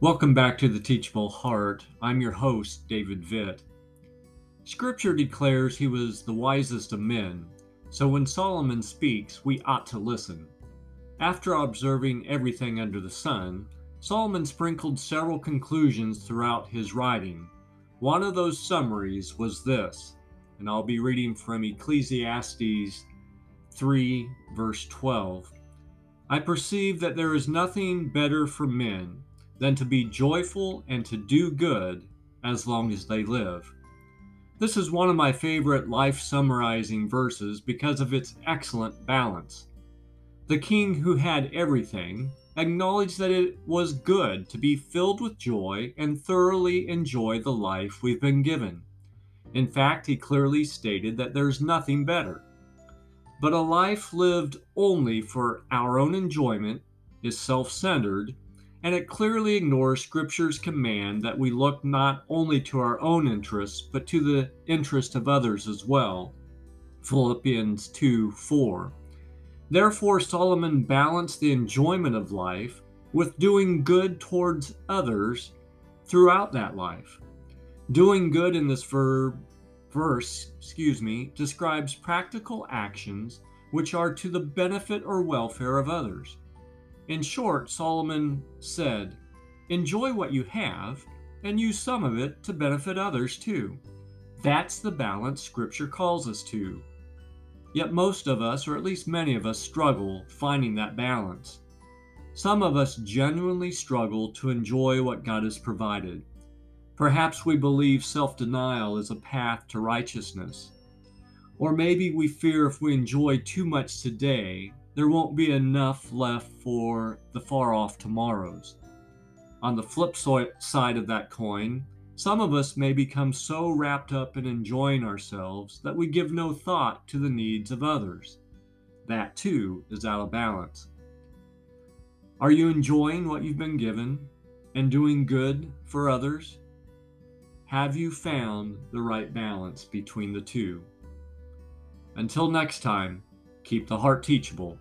Welcome back to the Teachable Heart. I'm your host, David Vitt. Scripture declares he was the wisest of men, so when Solomon speaks, we ought to listen. After observing everything under the sun, Solomon sprinkled several conclusions throughout his writing. One of those summaries was this, and I'll be reading from Ecclesiastes 3, verse 12. I perceive that there is nothing better for men than to be joyful and to do good as long as they live. This is one of my favorite life summarizing verses because of its excellent balance. The king who had everything acknowledged that it was good to be filled with joy and thoroughly enjoy the life we've been given. In fact, he clearly stated that there's nothing better. But a life lived only for our own enjoyment is self centered and it clearly ignores Scripture's command that we look not only to our own interests, but to the interest of others as well. Philippians 2 4. Therefore, Solomon balanced the enjoyment of life with doing good towards others throughout that life. Doing good in this verb, verse, excuse me, describes practical actions which are to the benefit or welfare of others. In short, Solomon said, Enjoy what you have and use some of it to benefit others too. That's the balance Scripture calls us to. Yet most of us, or at least many of us, struggle finding that balance. Some of us genuinely struggle to enjoy what God has provided. Perhaps we believe self denial is a path to righteousness. Or maybe we fear if we enjoy too much today, there won't be enough left for the far off tomorrows. On the flip side of that coin, some of us may become so wrapped up in enjoying ourselves that we give no thought to the needs of others. That too is out of balance. Are you enjoying what you've been given and doing good for others? Have you found the right balance between the two? Until next time, keep the heart teachable